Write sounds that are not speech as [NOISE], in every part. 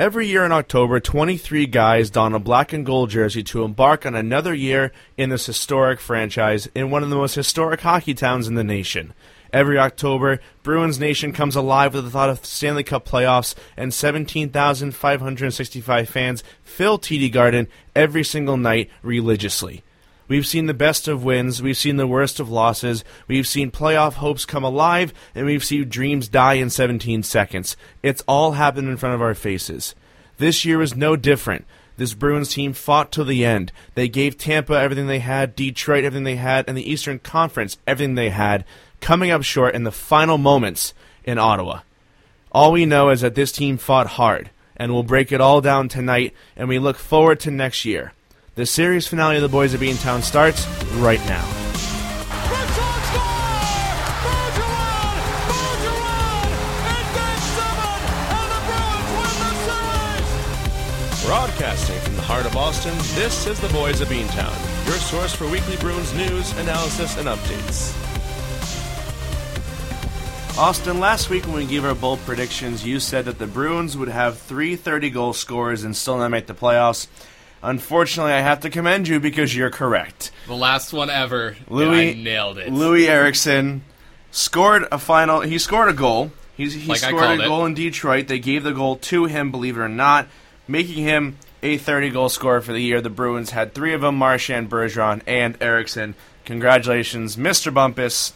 Every year in October, 23 guys don a black and gold jersey to embark on another year in this historic franchise in one of the most historic hockey towns in the nation. Every October, Bruins Nation comes alive with the thought of Stanley Cup playoffs, and 17,565 fans fill TD Garden every single night religiously. We've seen the best of wins, we've seen the worst of losses, we've seen playoff hopes come alive, and we've seen dreams die in 17 seconds. It's all happened in front of our faces. This year was no different. This Bruins team fought to the end. They gave Tampa everything they had, Detroit everything they had, and the Eastern Conference everything they had, coming up short in the final moments in Ottawa. All we know is that this team fought hard, and we'll break it all down tonight, and we look forward to next year. The series finale of the Boys of Beantown starts right now. Richard score! Bergeron! Bergeron! In game seven, and the Bruins win the series! Broadcasting from the heart of Boston, this is the Boys of Beantown, your source for weekly Bruins news, analysis, and updates. Austin, last week when we gave our bold predictions, you said that the Bruins would have three 30 goal scorers and still not make the playoffs. Unfortunately, I have to commend you because you're correct. The last one ever. Louis I nailed it. Loui Eriksson scored a final. He scored a goal. He's, he Like scored a called it. goal in Detroit. They gave the goal to him, believe it or not, making him a 30 goal scorer for the year. The Bruins had three of them: Marchand, Bergeron, and Eriksson. Congratulations, Mr. Bumpus.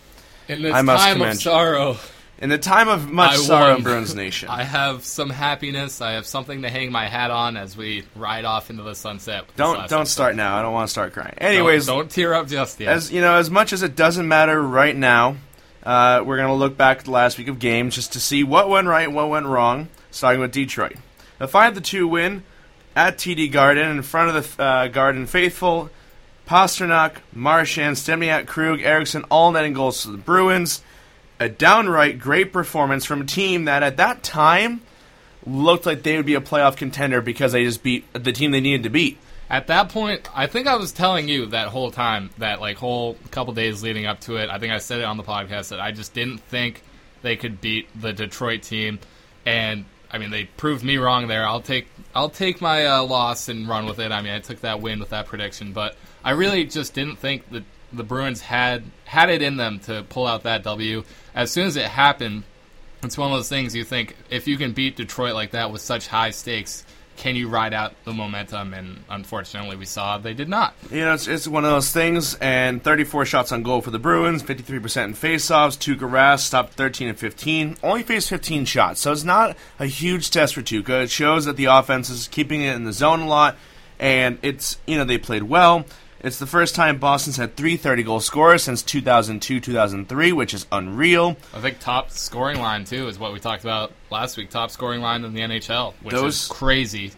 In this I must time commend of you. In the time of much I sorrow Bruins Nation, [LAUGHS] I have some happiness. I have something to hang my hat on as we ride off into the sunset. don't don't episode. start now. I don't want to start crying. Don't- Anyways, don't, tear up just yet. as you know, as much as it doesn't matter right now, uh, we're gonna look back at the last week of games just to see what went right and what went wrong. Starting with Detroit, a five to two win at TD Garden in front of the uh, Garden faithful. Pastrnak, Marchand, Stempniak, Krug, Eriksson, all netting goals to the Bruins. A downright great performance from a team that at that time looked like they would be a playoff contender because they just beat the team they needed to beat. At that point, I think I was telling you that whole time, that like whole couple days leading up to it. I think I said it on the podcast that I just didn't think they could beat the Detroit team, and I mean they proved me wrong there. I'll take I'll take my uh, loss and run with it. I mean I took that win with that prediction, but I really just didn't think that the Bruins had had it in them to pull out that W. As soon as it happened, it's one of those things you think if you can beat Detroit like that with such high stakes, can you ride out the momentum? And unfortunately, we saw they did not. You know, it's, it's one of those things, and 34 shots on goal for the Bruins, 53% in faceoffs. Tuukka Rask stopped 13 and 15, only faced 15 shots, so it's not a huge test for Tuukka. It shows that the offense is keeping it in the zone a lot, and it's, you know, they played well. It's the first time Boston's had three 30 goal scorers since 2002 2003, which is unreal. I think top scoring line too is what we talked about last week. Top scoring line in the NHL, which Those- is crazy.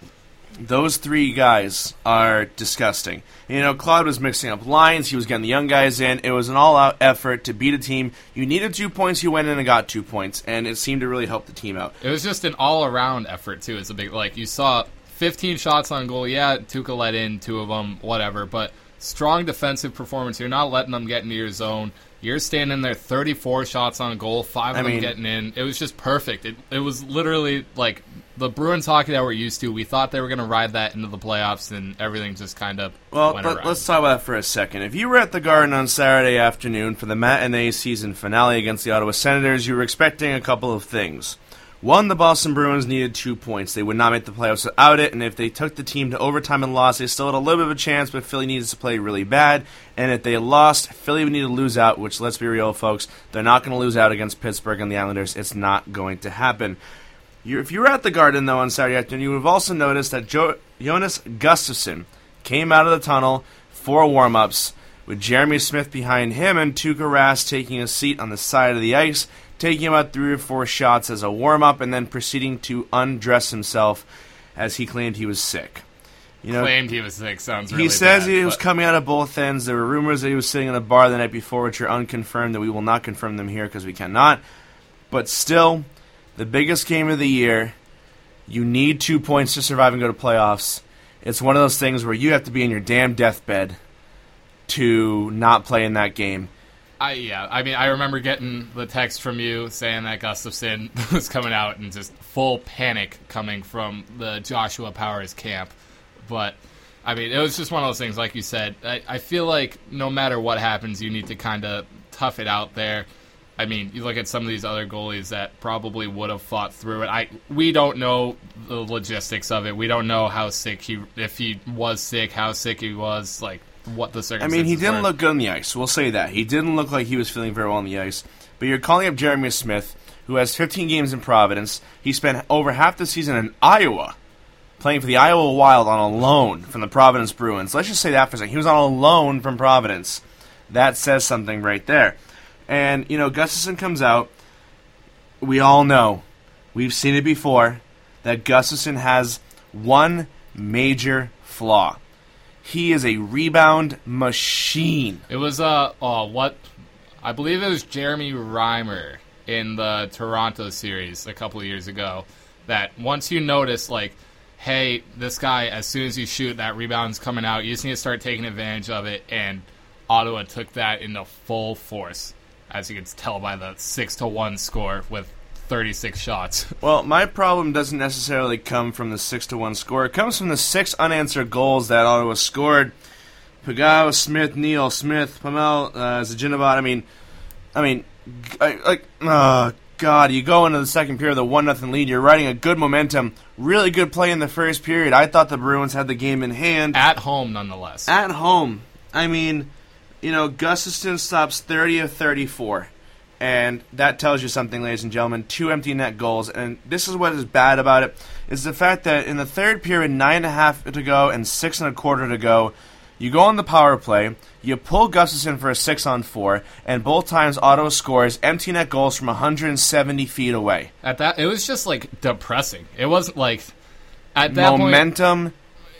Those three guys are disgusting. You know, Claude was mixing up lines. He was getting the young guys in. It was an all-out effort to beat a team. You needed two points. You went in and got two points, and it seemed to really help the team out. It was just an all around effort too. It's a big like you saw 15 shots on goal. Yeah, Tuukka let in two of them, whatever. But strong defensive performance. You're not letting them get into your zone. You're standing there, 34 shots on goal, five of I them mean- getting in. It was just perfect. It it was literally like the Bruins hockey that we're used to. We thought they were going to ride that into the playoffs, and everything just kind of Well, let, us talk about that for a second. If you were at the Garden on Saturday afternoon for the matinee season finale against the Ottawa Senators, you were expecting a couple of things. One, the Boston Bruins needed two points. They would not make the playoffs without it, and if they took the team to overtime and lost, they still had a little bit of a chance, but Philly needed to play really bad. And if they lost, Philly would need to lose out, which, let's be real, folks, they're not going to lose out against Pittsburgh and the Islanders. It's not going to happen. You, if you were at the Garden, though, on Saturday afternoon, you would have also noticed that jo- Jonas Gustavsson came out of the tunnel for warm ups, with Jeremy Smith behind him and Tuukka Rask taking a seat on the side of the ice, taking about three or four shots as a warm up, and then proceeding to undress himself as he claimed he was sick. You know, claimed he was sick. Sounds really he says bad, he was coming out of both ends. There were rumors that he was sitting in a bar the night before, which are unconfirmed, that we will not confirm them here because we cannot. But still, the biggest game of the year. You need two points to survive and go to playoffs. It's one of those things where you have to be in your damn deathbed to not play in that game. I yeah, I mean, I remember getting the text from you saying that Gustavsson [LAUGHS] was coming out and just full panic coming from the Joshua Powers camp. But I mean, it was just one of those things, like you said. I, I feel like no matter what happens, you need to kind of tough it out there. I mean, you look at some of these other goalies that probably would have fought through it. I we don't know the logistics of it. We don't know how sick he, if he was sick, how sick he was, like what the I circumstances. mean, he didn't were. look good on the ice. We'll say that. He didn't look like he was feeling very well on the ice. But you're calling up Jeremy Smith, who has 15 games in Providence. He spent over half the season in Iowa, playing for the Iowa Wild on a loan from the Providence Bruins. Let's just say that for a second. He was on a loan from Providence. That says something right there. And, you know, Gustavsson comes out. We all know, we've seen it before, that Gustavsson has one major flaw. He is a rebound machine. It was uh oh what I believe it was Jeremy Reimer in the Toronto series a couple of years ago that once you notice like hey this guy as soon as you shoot that rebound's coming out you just need to start taking advantage of it and Ottawa took that into full force as you can tell by the 6 to 1 score with 36 shots. [LAUGHS] Well, my problem doesn't necessarily come from the six to one score. It comes from the six unanswered goals that Ottawa scored. Pageau, Smith, Neil, Smith, Puempel, uh, Zibanejad. I mean, I mean, I, like, oh God! You go into the second period, the one nothing lead. You're riding a good momentum, really good play in the first period. I thought the Bruins had the game in hand At home nonetheless. at home. I mean, you know, Gustavsson stops 30 of 34. And that tells you something, ladies and gentlemen. Two empty net goals. And this is what is bad about it, is the fact that in the third period, nine and a half to go and six and a quarter to go, you go on the power play, you pull Gustavsson for a six on four, and both times Otto scores empty net goals from 170 feet away. At that it was just like depressing. It wasn't like at that point Momentum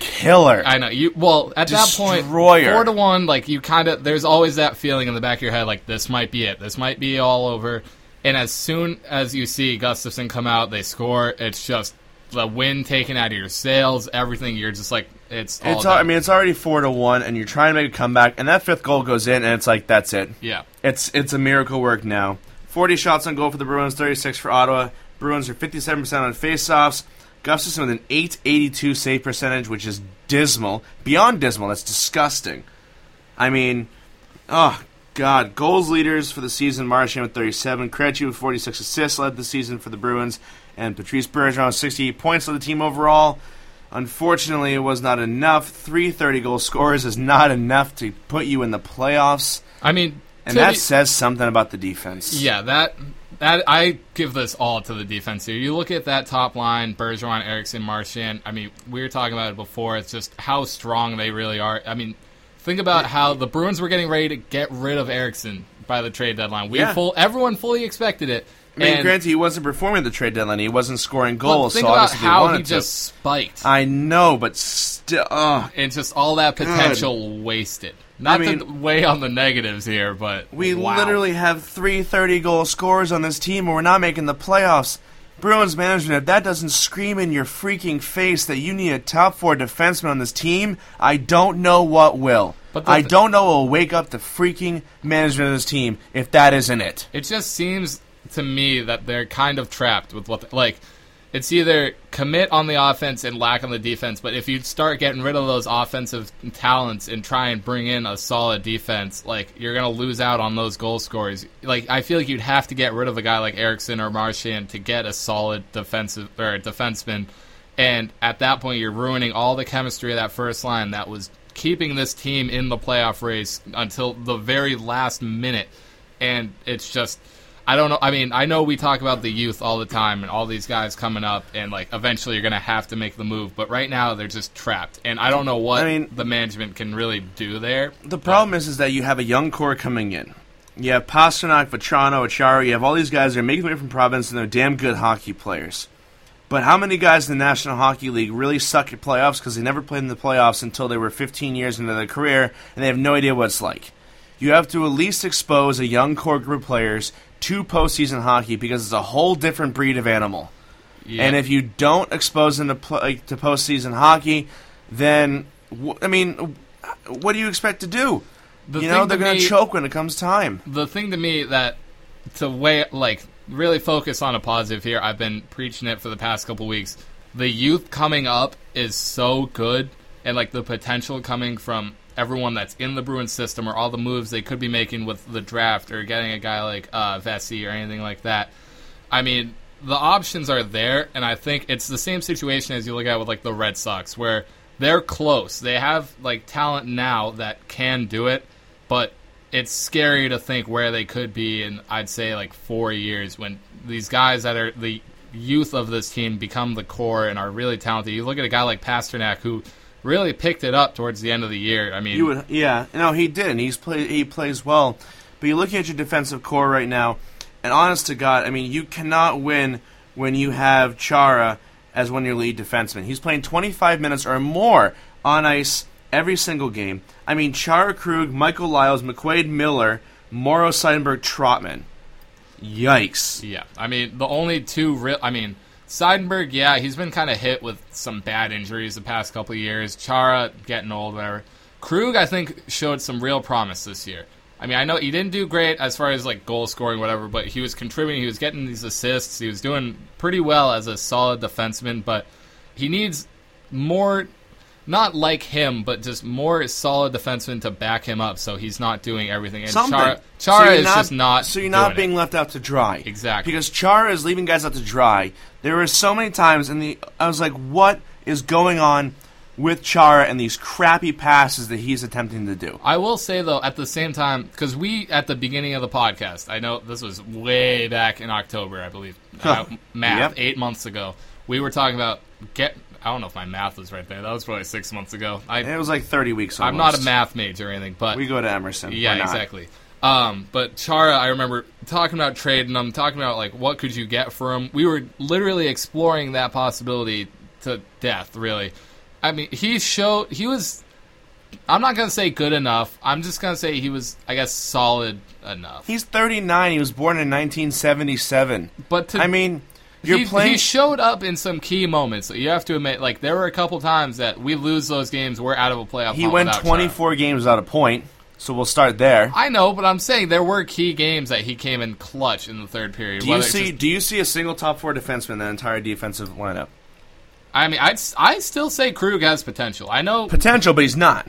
killer. I know you. Well, at that point, Destroyer. four to one. Like you kind of. There's always that feeling in the back of your head, like this might be it. This might be all over. And as soon as you see Gustavsson come out, they score. It's just the wind taken out of your sails. Everything. You're just like it's. All It's all, I mean, it's already four to one, and you're trying to make a comeback, and that fifth goal goes in, and it's like that's it. yeah. It's it's a miracle work now. Forty shots on goal for the Bruins, thirty six for Ottawa. Bruins are fifty seven percent on faceoffs. Gustavsson with an eight eighty two save percentage, which is dismal, beyond dismal. That's disgusting. I mean, oh god, goals leaders for the season: Marchand with thirty seven, Krejci with forty six assists led the season for the Bruins, and Patrice Bergeron with sixty eight points led the team overall. Unfortunately, it was not enough. 330 goal scorers is not enough to put you in the playoffs. I mean, And that be- says something about the defense. Yeah, that that I give this all to the defense here. You look at that top line, Bergeron, Eriksson, Marchand. I mean, we were talking about it before. It's just how strong they really are. I mean, think about how the Bruins were getting ready to get rid of Eriksson by the trade deadline. We Yeah. full everyone fully expected it. I mean, and, granted, he wasn't performing the trade deadline. He wasn't scoring goals, think so about obviously how he to. just spiked. I know, but still, uh, and just all that potential wasted. Not I to mean- weigh on the negatives here, but we wow. literally have three 30 goal scorers on this team, and we're not making the playoffs. Bruins management, if that doesn't scream in your freaking face that you need a top four defenseman on this team, I don't know what will. But I th- don't know what will wake up the freaking management of this team if that isn't it. It just seems to me that they're kind of trapped with what, like, it's either commit on the offense and lack on the defense. But if you start getting rid of those offensive talents and try and bring in a solid defense, like you're gonna lose out on those goal scorers. Like I feel like you'd have to get rid of a guy like Eriksson or Marchand to get a solid defensive or a defenseman. And at that point, you're ruining all the chemistry of that first line that was keeping this team in the playoff race until the very last minute. And it's just, I don't know. I mean, I know we talk about the youth all the time and all these guys coming up, and like eventually you're going to have to make the move. But right now, they're just trapped. And I don't know what I mean- the management can really do there. The problem is, is that you have a young core coming in. You have Pastrnak, Vatrano, Acciari. You have all these guys that are making way from Providence, and they're damn good hockey players. But how many guys in the National Hockey League really suck at playoffs because they never played in the playoffs until they were 15 years into their career, and they have no idea what it's like? You have to at least expose a young core group of players to postseason hockey because it's a whole different breed of animal. Yeah. And if you don't expose them to, pl- like, to postseason hockey, then wh- I mean, what do you expect to do? The you know they're going to choke when it comes time. the thing to me that to weigh like really focus on a positive here i've been preaching it for the past couple weeks the youth coming up is so good and like the potential coming from everyone that's in the bruins system or all the moves they could be making with the draft or getting a guy like uh Vesey or anything like that i mean the options are there and i think it's the same situation as you look at with like the red sox where they're close they have like talent now that can do it but it's scary to think where they could be in I'd say like four years when these guys that are the youth of this team become the core and are really talented. You look at a guy like Pastrnak who really picked it up towards the end of the year. I mean, You would, yeah. No, he did. and He's play, He plays well, but you're looking at your defensive core right now, and honest to God, I mean, you cannot win when you have Chara as one of your lead defensemen. He's playing 25 minutes or more on ice every single game. I mean, Chara Krug, Michael Liles, McQuaid Miller, Morrow Seidenberg, Trotman. Yikes. Yeah, I mean the only two real. I mean Seidenberg, yeah, he's been kind of hit with some bad injuries the past couple years. Chara getting old, whatever. Krug, I think, showed some real promise this year. I mean, I know he didn't do great as far as like goal scoring, whatever, but he was contributing. He was getting these assists. He was doing pretty well as a solid defenseman, but he needs more. Not like him, but just more solid defensemen to back him up, so he's not doing everything. And Something. Chara, So Chara you're is just not. So you're not doing it. being left out to dry. Exactly. Because Chara is leaving guys out to dry. There were so many times, and the I was like, what is going on with Chara and these crappy passes that he's attempting to do? I will say though, at the same time, because we at the beginning of the podcast, I know this was way back in October, I believe, uh, math Yep. eight months ago. We were talking about get. I don't know if my math was right there. That was probably six months ago. I, It was like 30 weeks. I'm not a math major or anything, but We go to Emerson. yeah, not. exactly. Um, but Chara, I remember talking about trading him, talking about like what could you get for him. We were literally exploring that possibility to death. Really, I mean, he showed he was. I'm not gonna say good enough. I'm just gonna say he was, I guess, solid enough. He's 39. He was born in 1977. But to, I mean, you're he, playing. he showed up in some key moments. You have to admit, like there were a couple times that we lose those games. We're out of a playoff. he went without Chara. 24 games without a point. So we'll start there. I know, but I'm saying there were key games that he came in clutch in the third period. Do you see? just- Do you see a single top four defenseman in the entire defensive lineup? I mean, I'd, I still say Krug has potential. I know. Potential, but he's not.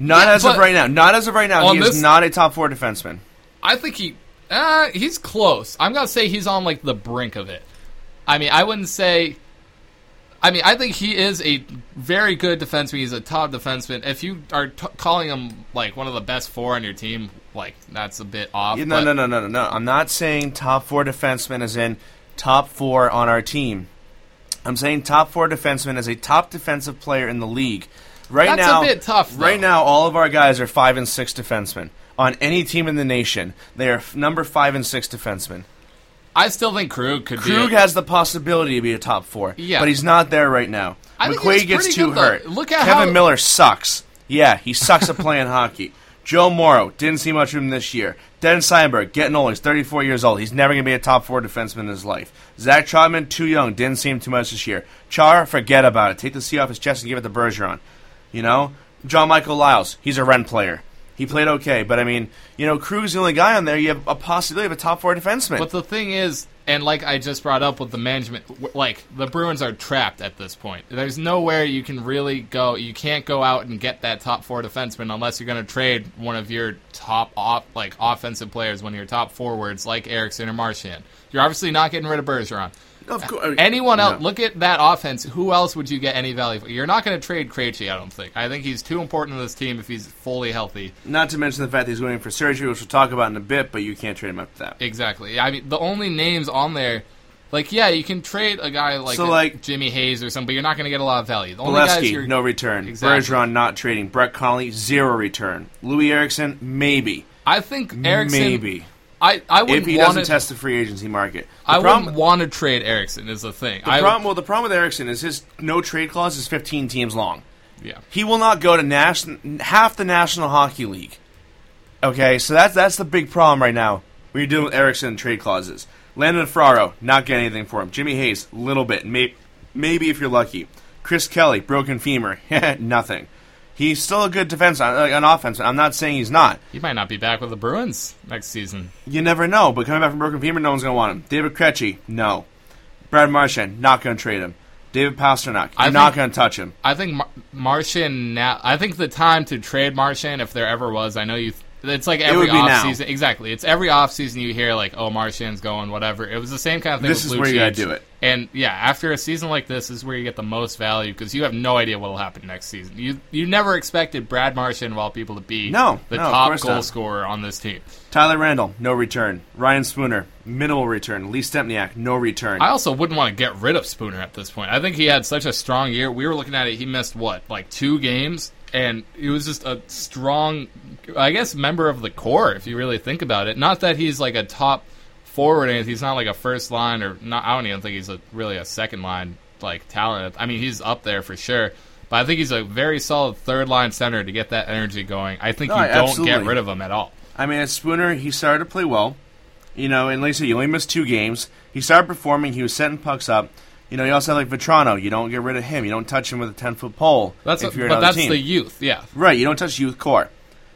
Not Yeah, as of right now. Not as of right now. He this- is not a top four defenseman. I think he. Uh, he's close. I'm gonna say he's on like the brink of it. I mean, I wouldn't say. I mean, I think he is a very good defenseman. He's a top defenseman. If you are t- calling him like one of the best four on your team, like that's a bit off. Yeah, no, no, no, no, no, no. I'm not saying top four defenseman as in top four on our team. I'm saying top four defenseman as a top defensive player in the league. Right That's a now, bit tough, though. Right now, all of our guys are five and six defensemen on any team in the nation. They are f- number five and six defensemen. I still think Krug could Krug be. A, has the possibility to be a top four, Yeah. but he's not there right now. I McQuaid gets too good, though. hurt. Look at Kevin how- Miller sucks. Yeah, he sucks at playing [LAUGHS] hockey. Joe Morrow didn't see much of him this year. Dennis Seidenberg getting old. He's 34 years old. He's never going to be a top four defenseman in his life. Zach Trotman too young. Didn't see him too much this year. Char, forget about it. Take the C off his chest and give it to Bergeron. You know, John Michael Liles. He's a Ren player. He played okay, but I mean, you know, Krug's the only guy on there. You have a possibility of a top four defenseman. But the thing is, and like I just brought up with the management, like the Bruins are trapped at this point. There's nowhere you can really go. You can't go out and get that top four defenseman unless you're going to trade one of your top off, like offensive players, one of your top forwards, like Eriksson or Marchand. You're obviously not getting rid of Bergeron. Of course, Anyone else? No. Look at that offense. Who else would you get any value? for? You're not going to trade Krejci. I don't think. I think he's too important to this team if he's fully healthy. Not to mention the fact that he's going in for surgery, which we'll talk about in a bit, but you can't trade him after that. Exactly. I mean, the only names on there, like, yeah, you can trade a guy like, So, like- Jimmy Hayes or something, but you're not going to get a lot of value. The only guys you're, no return. Exactly. Bergeron, not trading. Brett Connolly, zero return. Loui Eriksson, maybe. I think Eriksson. Maybe. I I If wouldn't he want doesn't to. test the free agency market. The I problem, wouldn't want to trade Eriksson. Is the thing. the I problem, well, the problem with Eriksson is his no trade clause is 15 teams long. yeah. He will not go to nation, half the National Hockey League. Okay, so that's that's the big problem right now. When you're dealing with Eriksson and trade clauses. Landon Ferraro, not getting anything for him. Jimmy Hayes, little bit, may, maybe if you're lucky. Chris Kelly, broken femur, [LAUGHS] nothing. He's still a good defense on, uh, on offense. I'm not saying he's not. He might not be back with the Bruins next season. You never know. But coming back from broken femur, no one's going to want him. David Krejci, no. Brad Marchand, not going to trade him. David Pastrnak, I you're not going to touch him. I think Mar- Marchand now. I think the time to trade Marchand, if there ever was, I know you. It's like every now. offseason. Exactly. It's every offseason you hear like, "Oh, Marchand's going," whatever. It was the same kind of thing. This with is where you gotta do it. And yeah, after a season like this, is where you get the most value because you have no idea what will happen next season. You you never expected Brad Marchand of all people to be No, the no, top goal not. scorer on this team. Tyler Randell, no return. Ryan Spooner, minimal return. Lee Stempniak, no return. I also wouldn't want to get rid of Spooner at this point. I think he had such a strong year. We were looking at it. He missed what, like two games, and he was just a strong, I guess, member of the core. If you really think about it, not that he's like a top forward. And he's not like a first line or not. I don't even think he's a, really a second line like talent. I mean, he's up there for sure. But I think he's a very solid third line center to get that energy going. I think No, you don't absolutely. get rid of him at all. I mean, at Spooner, he started to play well. You know, and like I said, he only missed two games. He started performing. He was setting pucks up. You know, you also have like Vatrano. You don't get rid of him. You don't touch him with a ten foot pole. That's if a, you're but that's team. the youth. Yeah, Right, you don't touch youth core.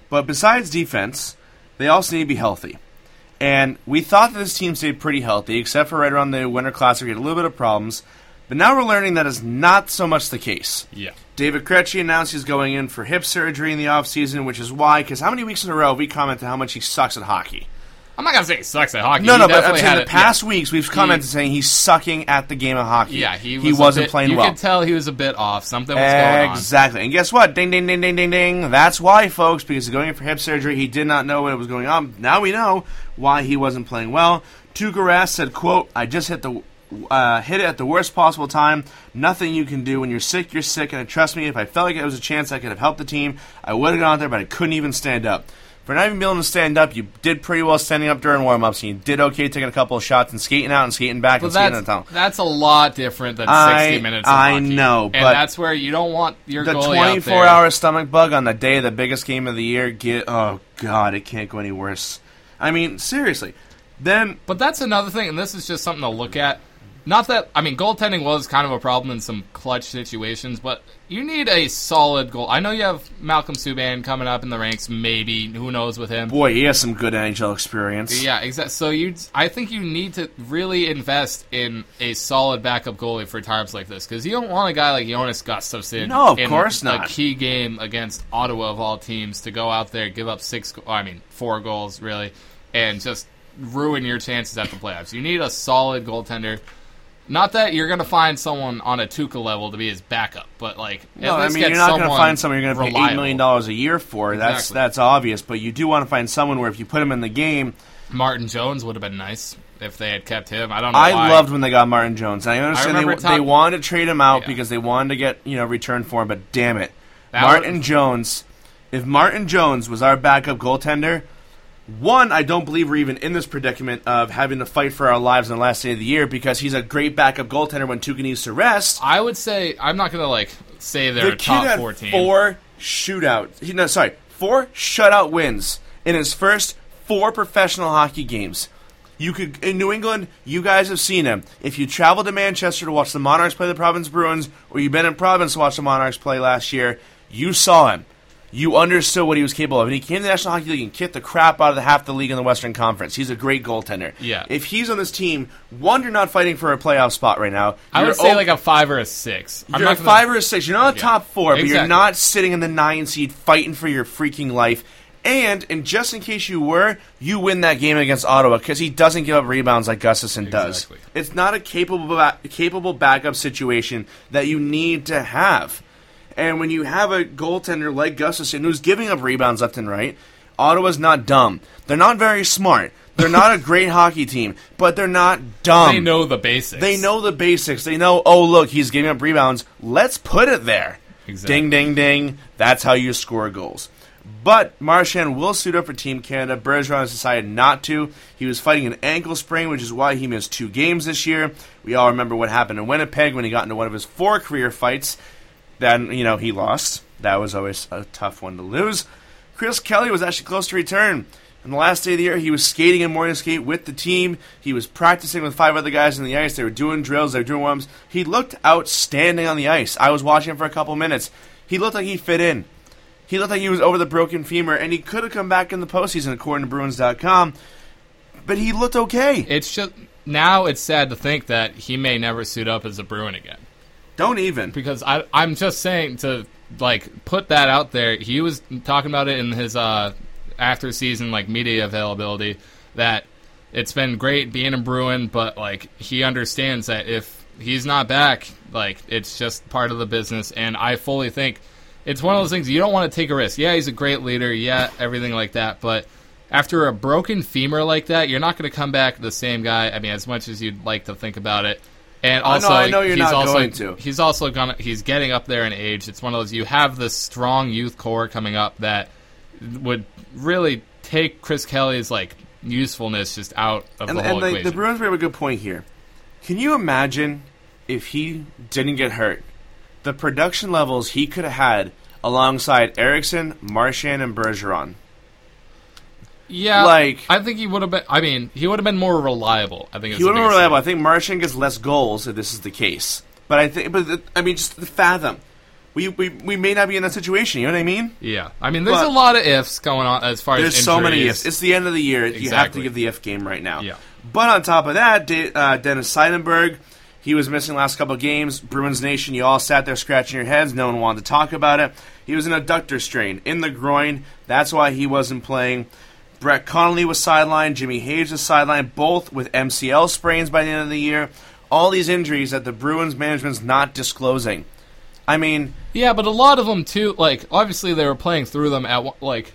But besides defense, they also need to be healthy. And we thought that this team stayed pretty healthy, except for right around the Winter Classic, we had a little bit of problems. But now we're learning that is not so much the case. yeah. David Krejci announced he's going in for hip surgery in the offseason, which is why, because how many weeks in a row have we commented how much he sucks at hockey? I'm not gonna say he sucks at hockey. No, He no, but I'm definitely saying had the it- past weeks we've commented saying he's sucking at the game of hockey. Yeah, he was he a wasn't bit- playing you well. could tell he was a bit off. Something was going on. Exactly. And guess what? Ding, ding, ding, ding, ding, ding. That's why, folks, because he's going in for hip surgery. He did not know what was going on. Now we know why he wasn't playing well. Tuukka Rask said, quote, I just hit the uh, hit it at the worst possible time. Nothing you can do. When you're sick, you're sick. And trust me, if I felt like it was a chance I could have helped the team, I would have gone out there, but I couldn't even stand up. For not even being able to stand up, you did pretty well standing up during warm-ups, and you did okay taking a couple of shots and skating out and skating back and skating that's, in the tunnel. that's a lot different than I- 60 minutes of I hockey. know, and but that's where you don't want your the goalie out 24 there. hour stomach bug on the day of the biggest game of the year get oh god it can't go any worse i mean seriously then But that's another thing, and this is just something to look at. Not that I mean, goaltending was kind of a problem in some clutch situations, but you need a solid goal. I know you have Malcolm Subban coming up in the ranks, maybe who knows with him. boy he has some good nhl experience Yeah, exactly. So you, I think you need to really invest in a solid backup goalie for times like this because you don't want a guy like Jonas Gustavsson. No, of in course A key game against Ottawa of all teams to go out there, give up six. I mean, four goals really, and just ruin your chances at the playoffs. You need a solid goaltender. Not that you're going to find someone on a Tuukka level to be his backup, but like no, I mean you're not going to find someone you're going to pay eight million dollars a year for. That's Exactly. that's obvious. But you do want to find someone where if you put him in the game, Martin Jones would have been nice if they had kept him. I don't know. I why. loved when they got Martin Jones. I understand they, remember they wanted to trade him out Yeah. because they wanted to get you know return for him. But damn it, That Martin was- Jones. If Martin Jones was our backup goaltender, one, I don't believe we're even in this predicament of having to fight for our lives on the last day of the year because he's a great backup goaltender when Tuukka needs to rest. I would say I'm not gonna like say they're The kid top had four team. four shootout. he- No, sorry, four shutout wins in his first four professional hockey games. You could in New England. You guys have seen him. If you traveled to Manchester to watch the Monarchs play the Providence Bruins, or you've been in Providence to watch the Monarchs play last year, you saw him. You understood what he was capable of, and he came to the National Hockey League and kicked the crap out of the half the league in the Western Conference. He's a great goaltender. Yeah. If he's on this team, one, you're not fighting for a playoff spot right now. I You're would say like a five or a six. I'm you're not a gonna- five or a six. You're not a Yeah. top four, but you're Exactly. not sitting in the nine seed fighting for your freaking life. And, and just in case you were, you win that game against Ottawa because he doesn't give up rebounds like Gustavsson does. Exactly. It's not a capable ba- capable backup situation that you need to have. And when you have a goaltender like Gustavsson who's giving up rebounds left and right, Ottawa's not dumb. They're not very smart. They're not a great hockey team, but they're not dumb. They know the basics. They know the basics. They know, oh, look, he's giving up rebounds. Let's put it there. Exactly. Ding, ding, ding. That's how you score goals. But Marchand will suit up for Team Canada. Bergeron has decided not to. He was fighting an ankle sprain, which is why he missed two games this year. We all remember what happened in Winnipeg when he got into one of his four career fights. Then, you know, he lost. That was always a tough one to lose. Chris Kelly was actually close to return. On the last day of the year, he was skating in morning skate with the team. He was practicing with five other guys on the ice. They were doing drills. They were doing warms. He looked outstanding on the ice. I was watching him for a couple minutes. He looked like he fit in. He looked like he was over the broken femur, and he could have come back in the postseason, according to Bruins.com. But he looked okay. It's just now it's sad to think that he may never suit up as a Bruin again. Don't even. Because I, I'm just saying to like put that out there. He was talking about it in his uh, after season like media availability that it's been great being a Bruin, but like he understands that if he's not back, like it's just part of the business. And I fully think it's one of those things you don't want to take a risk. Yeah, he's a great leader. Yeah, everything like that, but after a broken femur like that, you're not going to come back the same guy. I mean, as much as you'd like to think about it. And I know- also, I know you're he's not also, going to. He's also gonna. He's getting up there in age. It's one of those. You have this strong youth core coming up that would really take Chris Kelly's like usefulness just out of And, the whole and the, equation. the Bruins have a good point here. Can you imagine if he didn't get hurt? The production levels he could have had alongside Eriksson, Marchand, and Bergeron. Yeah, like- I think he would have been. I mean, he would have been more reliable. I think He would be biggest reliable. I thing. think Marchand gets less goals if this is the case. But I think, but I mean, just fathom. We, we we may not be in that situation. You know what I mean? Yeah, I mean, there's But- a lot of ifs going on as far There's as there's so many ifs. It's the end of the year. You have to give the if game right now. Yeah. But on top of that, uh, Dennis Seidenberg, he was missing the last couple of games. Bruins Nation, you all sat there scratching your heads. No one wanted to talk about it. He was an adductor strain in the groin. That's why he wasn't playing. Brett Connolly was sidelined. Jimmy Hayes was sidelined, both with MCL sprains by the end of the year. All these injuries that the Bruins management's not disclosing. I mean, Yeah, but a lot of them too. Like, obviously, they were playing through them at like.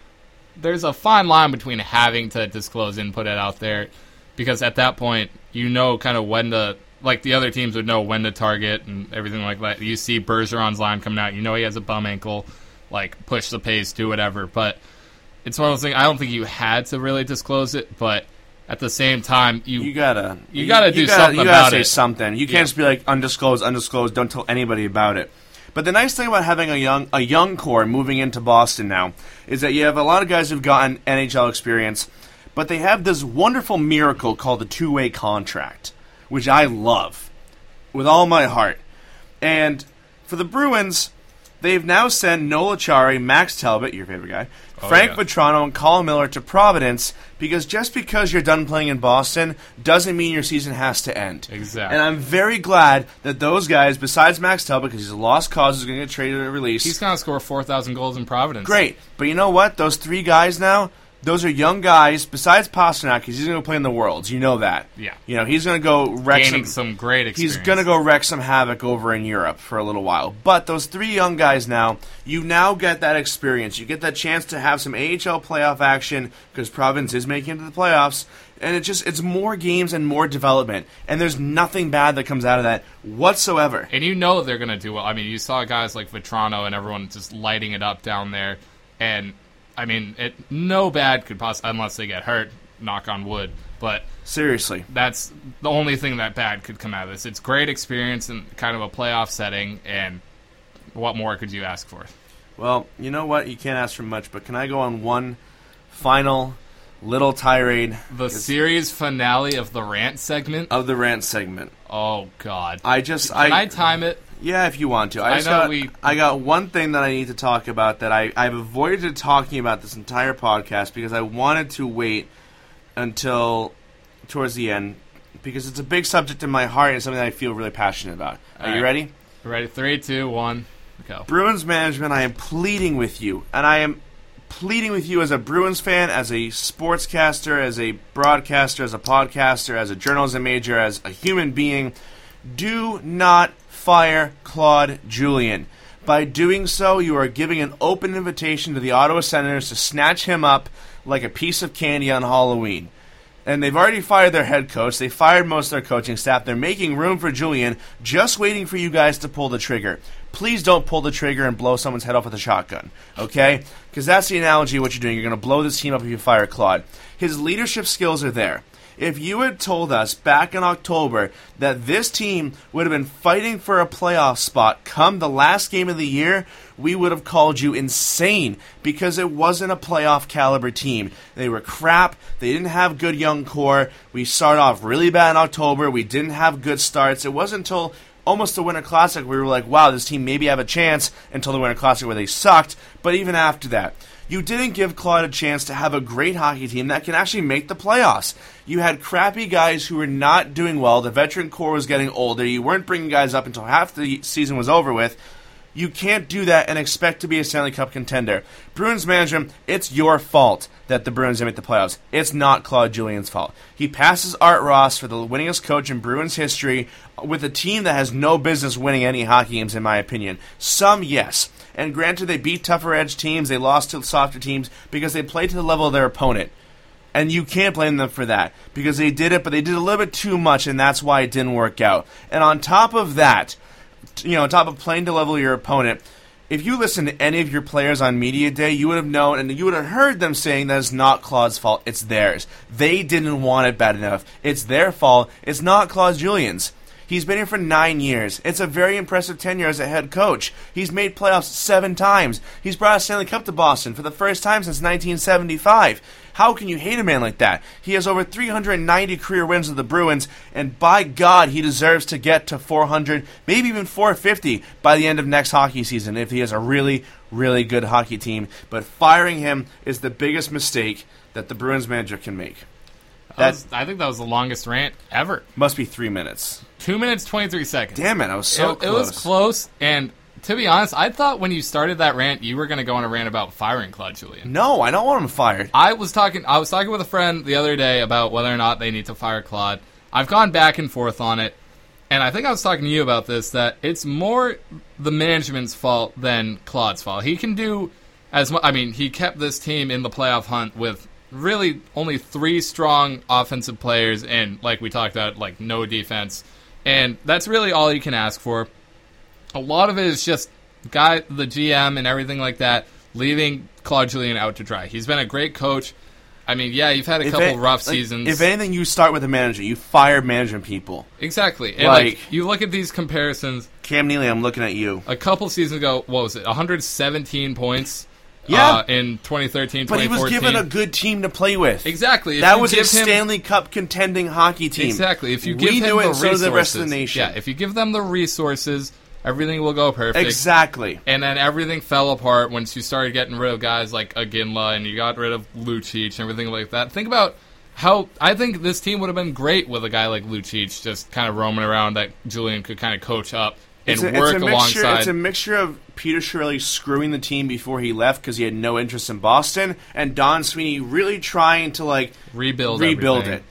There's a fine line between having to disclose and put it out there, because at that point, you know, kind of when to like the other teams would know when to target and everything like that. You see Bergeron's line coming out, you know he has a bum ankle, like push the pace, do whatever. But it's one of those things. I don't think you had to really disclose it, but at the same time, you, You gotta, You gotta do something you gotta about say it. something. You can't Yeah. just be like undisclosed, undisclosed. Don't tell anybody about it. But the nice thing about having a young a young core moving into Boston now is that you have a lot of guys who've gotten NHL experience, but they have this wonderful miracle called the two way contract, which I love with all my heart. And for the Bruins, they've now sent Noel Acciari, Max Talbot, your favorite guy, oh, Frank yeah. Vatrano, and Colin Miller to Providence because just because you're done playing in Boston doesn't mean your season has to end. Exactly. And I'm very glad that those guys, besides Max Talbot, because he's a lost cause, is going to get traded or released. he's gonna score four thousand goals in Providence. Great. But you know what? Those three guys now, those are young guys, besides Pastrnak, he's going to play in the Worlds. You know that. Yeah. You know, he's going to go wreck gaining some, some great experience. He's going to go wreck some havoc over in Europe for a little while. But those three young guys now, you now get that experience. You get that chance to have some AHL playoff action because Providence is making it to the playoffs. And it just it's more games and more development. And there's nothing bad that comes out of that whatsoever. And you know they're going to do well. I mean, you saw guys like Vatrano and everyone just lighting it up down there. And, I mean, it no bad could possibly, unless they get hurt, knock on wood. But Seriously. that's the only thing that bad could come out of this. It's great experience in kind of a playoff setting, and what more could you ask for? Well, you know what? You can't ask for much, but can I go on one final little tirade The series finale of the rant segment. of the rant segment? Oh, God. I just Can I time it? Yeah, if you want to. I, I just got, we- I got one thing that I need to talk about that I, I've avoided talking about this entire podcast because I wanted to wait until towards the end because it's a big subject in my heart and something that I feel really passionate about. Are All you right. ready? Ready? Three, two, one, go. Bruins management, I am pleading with you, and I am pleading with you as a Bruins fan, as a sportscaster, as a broadcaster, as a podcaster, as a journalism major, as a human being, do not fire Claude Julien. By doing so, you are giving an open invitation to the Ottawa Senators to snatch him up like a piece of candy on Halloween and they've already fired their head coach. They fired most of their coaching staff. They're making room for Julien, just waiting for you guys to pull the trigger. Please don't pull the trigger and blow someone's head off with a shotgun, okay? Because that's the analogy of what you're doing. You're going to blow this team up if you fire Claude. His leadership skills are there. If you had told us back in October that this team would have been fighting for a playoff spot come the last game of the year, we would have called you insane because it wasn't a playoff caliber team. They were crap. They didn't have good young core. We started off really bad in October. We didn't have good starts. It wasn't until almost the Winter Classic, we were like, wow, this team maybe have a chance until the Winter Classic where they sucked. But even after that, you didn't give Claude a chance to have a great hockey team that can actually make the playoffs. You had crappy guys who were not doing well. The veteran core was getting older. You weren't bringing guys up until half the season was over with. You can't do that and expect to be a Stanley Cup contender. Bruins management, it's your fault that the Bruins didn't make the playoffs. It's not Claude Julien's fault. He passes Art Ross for the winningest coach in Bruins history with a team that has no business winning any hockey games, in my opinion. Some, yes. And granted, they beat tougher edge teams, they lost to softer teams because they played to the level of their opponent. And you can't blame them for that because they did it, but they did a little bit too much, and that's why it didn't work out. And on top of that, you know, on top of playing to level your opponent, if you listen to any of your players on media day, you would have known and you would have heard them saying that it's not Claude's fault, it's theirs. They didn't want it bad enough. It's their fault. It's not Claude Julien's. He's been here for nine years. It's a very impressive tenure as a head coach. He's made playoffs seven times. He's brought a Stanley Cup to Boston for the first time since 1975. How can you hate a man like that? He has over 390 career wins with the Bruins, and by God, he deserves to get to 400, maybe even 450 by the end of next hockey season if he has a really, really good hockey team. But firing him is the biggest mistake that the Bruins manager can make. That was, I think that was the longest rant ever. Must be three minutes. Two minutes twenty three seconds. Damn it, I was so it, close. it was close, and to be honest, I thought when you started that rant, you were going to go on a rant about firing Claude Julien. No, I don't want him fired. I was talking. I was talking with a friend the other day about whether or not they need to fire Claude. I've gone back and forth on it, and I think I was talking to you about this. That it's more the management's fault than Claude's fault. He can do as much. I mean, he kept this team in the playoff hunt with really only three strong offensive players, and like we talked about, like no defense, and that's really all you can ask for. A lot of it is just guy, the GM, and everything like that, leaving Claude Julien out to dry. He's been a great coach. I mean, yeah, you've had a If couple it- rough like, seasons. If anything, you start with a manager. You fire management people. exactly. And like, Like- you look at these comparisons. Cam Neely, I'm looking at you. A couple seasons ago, what was it? 117 points. Yeah. uh, in 2013, But he was given a good team to play with. exactly. If that was a him- Stanley Cup contending hockey team. Exactly. If you we give him do it, the and so resources, the rest of the nation. yeah. If you give them the resources, everything will go perfect. exactly. And then everything fell apart once you started getting rid of guys like Iginla and you got rid of Lucic and everything like that. Think about how I think this team would have been great with a guy like Lucic just kind of roaming around that Julien could kind of coach up and It's a, work it's mixture. alongside. It's a mixture of Peter Chiarelli screwing the team before he left because he had no interest in Boston, and Don Sweeney really trying to like rebuild rebuild everything. it.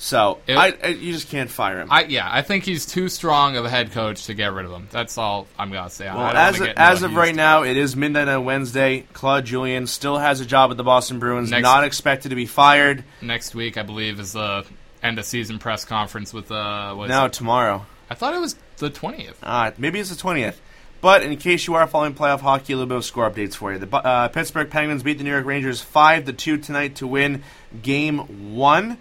So It- I, I, you just can't fire him. I yeah, I think he's too strong of a head coach to get rid of him. That's all I'm gonna say. I Well, as as of right now, it is midnight on Wednesday. Claude Julien still has a job at the Boston Bruins, Next- not expected to be fired. next week I believe is the end of season press conference with uh. Now tomorrow. I thought it was the twentieth. Uh, maybe it's the 20th. But in case you are following playoff hockey, a little bit of score updates for you. The uh, Pittsburgh Penguins beat the New York Rangers 5 to 2 tonight to win game 1.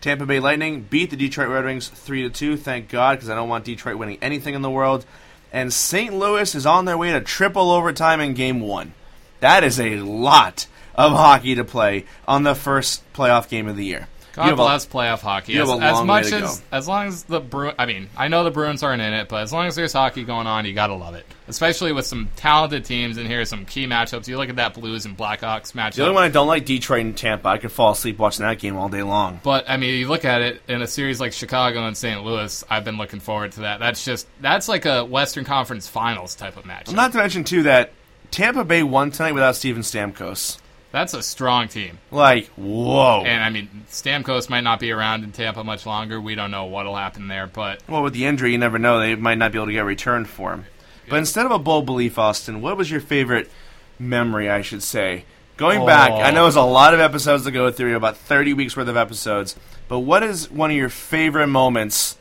Tampa Bay Lightning beat the Detroit Red Wings 3 to 2. Thank God cuz I don't want Detroit winning anything in the world. And St. Louis is on their way to triple overtime in game 1. That is a lot of hockey to play on the first playoff game of the year. God have a- bless playoff hockey. As, as much as as long as the Bru I mean, I know the Bruins aren't in it, but as long as there's hockey going on, you gotta love it. Especially with some talented teams in here, some key matchups. You look at that Blues and Blackhawks matchup. The only one I don't like Detroit and Tampa. I could fall asleep watching that game all day long. But I mean, you look at it in a series like Chicago and St. Louis. I've been looking forward to that. That's just that's like a Western Conference Finals type of match. Not to mention too that Tampa Bay won tonight without Steven Stamkos. That's a strong team. Like, whoa. And I mean, Stamkos might not be around in Tampa much longer. We don't know what'll happen there, but well, with the injury, you never know. They might not be able to get returned for him. But instead of a bold belief, Austin, what was your favorite memory, I should say? Going back, I know oh. it's a lot of episodes to go through, about 30 weeks worth of episodes. But what is one of your favorite moments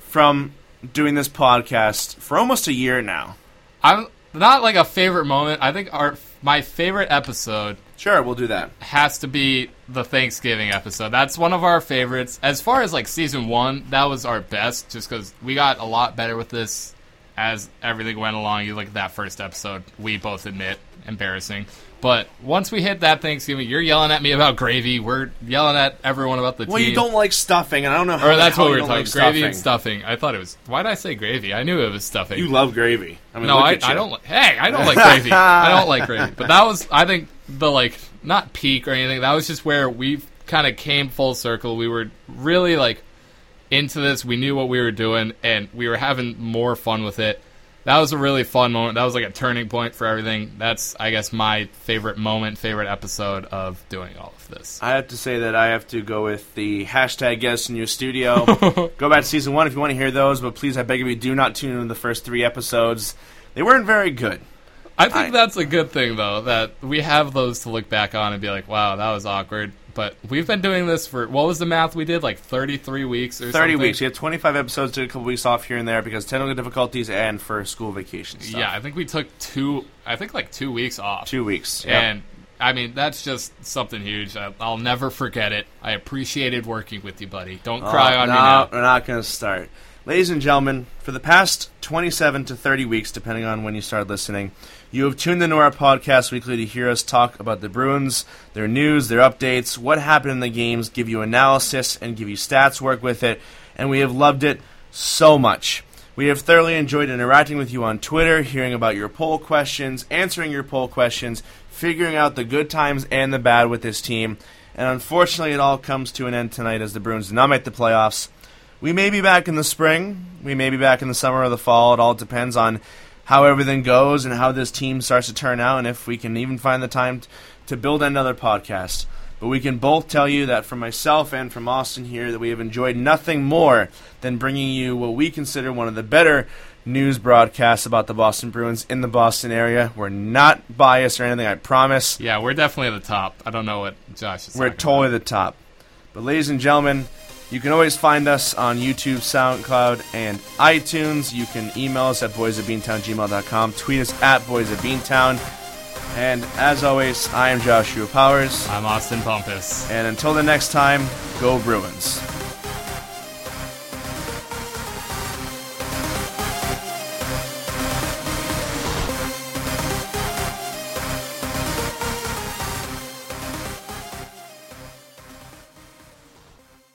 from doing this podcast for almost a year now? I'm not like a favorite moment. I think our my favorite episode Sure, we'll do that. has to be the Thanksgiving episode. That's one of our favorites. As far as like season one, that was our best, just because we got a lot better with this as everything went along. You look at that first episode, we both admit embarrassing. But once we hit that Thanksgiving, you're yelling at me about gravy. We're yelling at everyone about the Well, team. you don't like stuffing, and I don't know how or that's what we were talking like gravy and stuffing. I thought it was. Why did I say gravy? I knew it was stuffing. You love gravy. I mean, no, I. I don't. li- Hey, I don't like gravy. I don't like gravy. But that was, I think, the like not peak or anything. That was just where we kind of came full circle. We were really like into this. We knew what we were doing, and we were having more fun with it. That was a really fun moment. That was like a turning point for everything. That's, I guess, my favorite moment, favorite episode of doing all of this. I have to say that I have to go with the hashtag guest in your studio. [LAUGHS] go back to season one if you want to hear those, but please, I beg of you, do not tune in the first three episodes. They weren't very good. I think I- that's a good thing, though, that we have those to look back on and be like, wow, that was awkward. But we've been doing this for, what was the math we did? Like 33 weeks or 30 something? weeks. You had 25 episodes, did a couple weeks off here and there because technical difficulties and for school vacation stuff. Yeah, I think we took two, I think like two weeks off. Two weeks. Yep. And, I mean, that's just something huge. I, I'll never forget it. I appreciated working with you, buddy. Don't oh, cry Oh, on no, me now. We're not going to start. Ladies and gentlemen, for the past 27 to 30 weeks, depending on when you started listening, you have tuned into our podcast weekly to hear us talk about the Bruins, their news, their updates, what happened in the games, give you analysis, and give you stats work with it, and we have loved it so much. We have thoroughly enjoyed interacting with you on Twitter, hearing about your poll questions, answering your poll questions, figuring out the good times and the bad with this team. And unfortunately, it all comes to an end tonight as the Bruins do not make the playoffs. We may be back in the spring. We may be back in the summer or the fall. It all depends on how everything goes and how this team starts to turn out, and if we can even find the time t- to build another podcast. But we can both tell you that from myself and from Austin here that we have enjoyed nothing more than bringing you what we consider one of the better news broadcasts about the Boston Bruins in the Boston area. We're not biased or anything, I promise. Yeah, we're definitely at the top. I don't know what Josh is We're totally the top. But ladies and gentlemen, you can always find us on YouTube, SoundCloud, and iTunes. You can email us at boysofbeantown.gmail.com, tweet us at boysofbeantown. And as always, I am Joshua Powers. I'm Austin Pompous. And until the next time, go Bruins.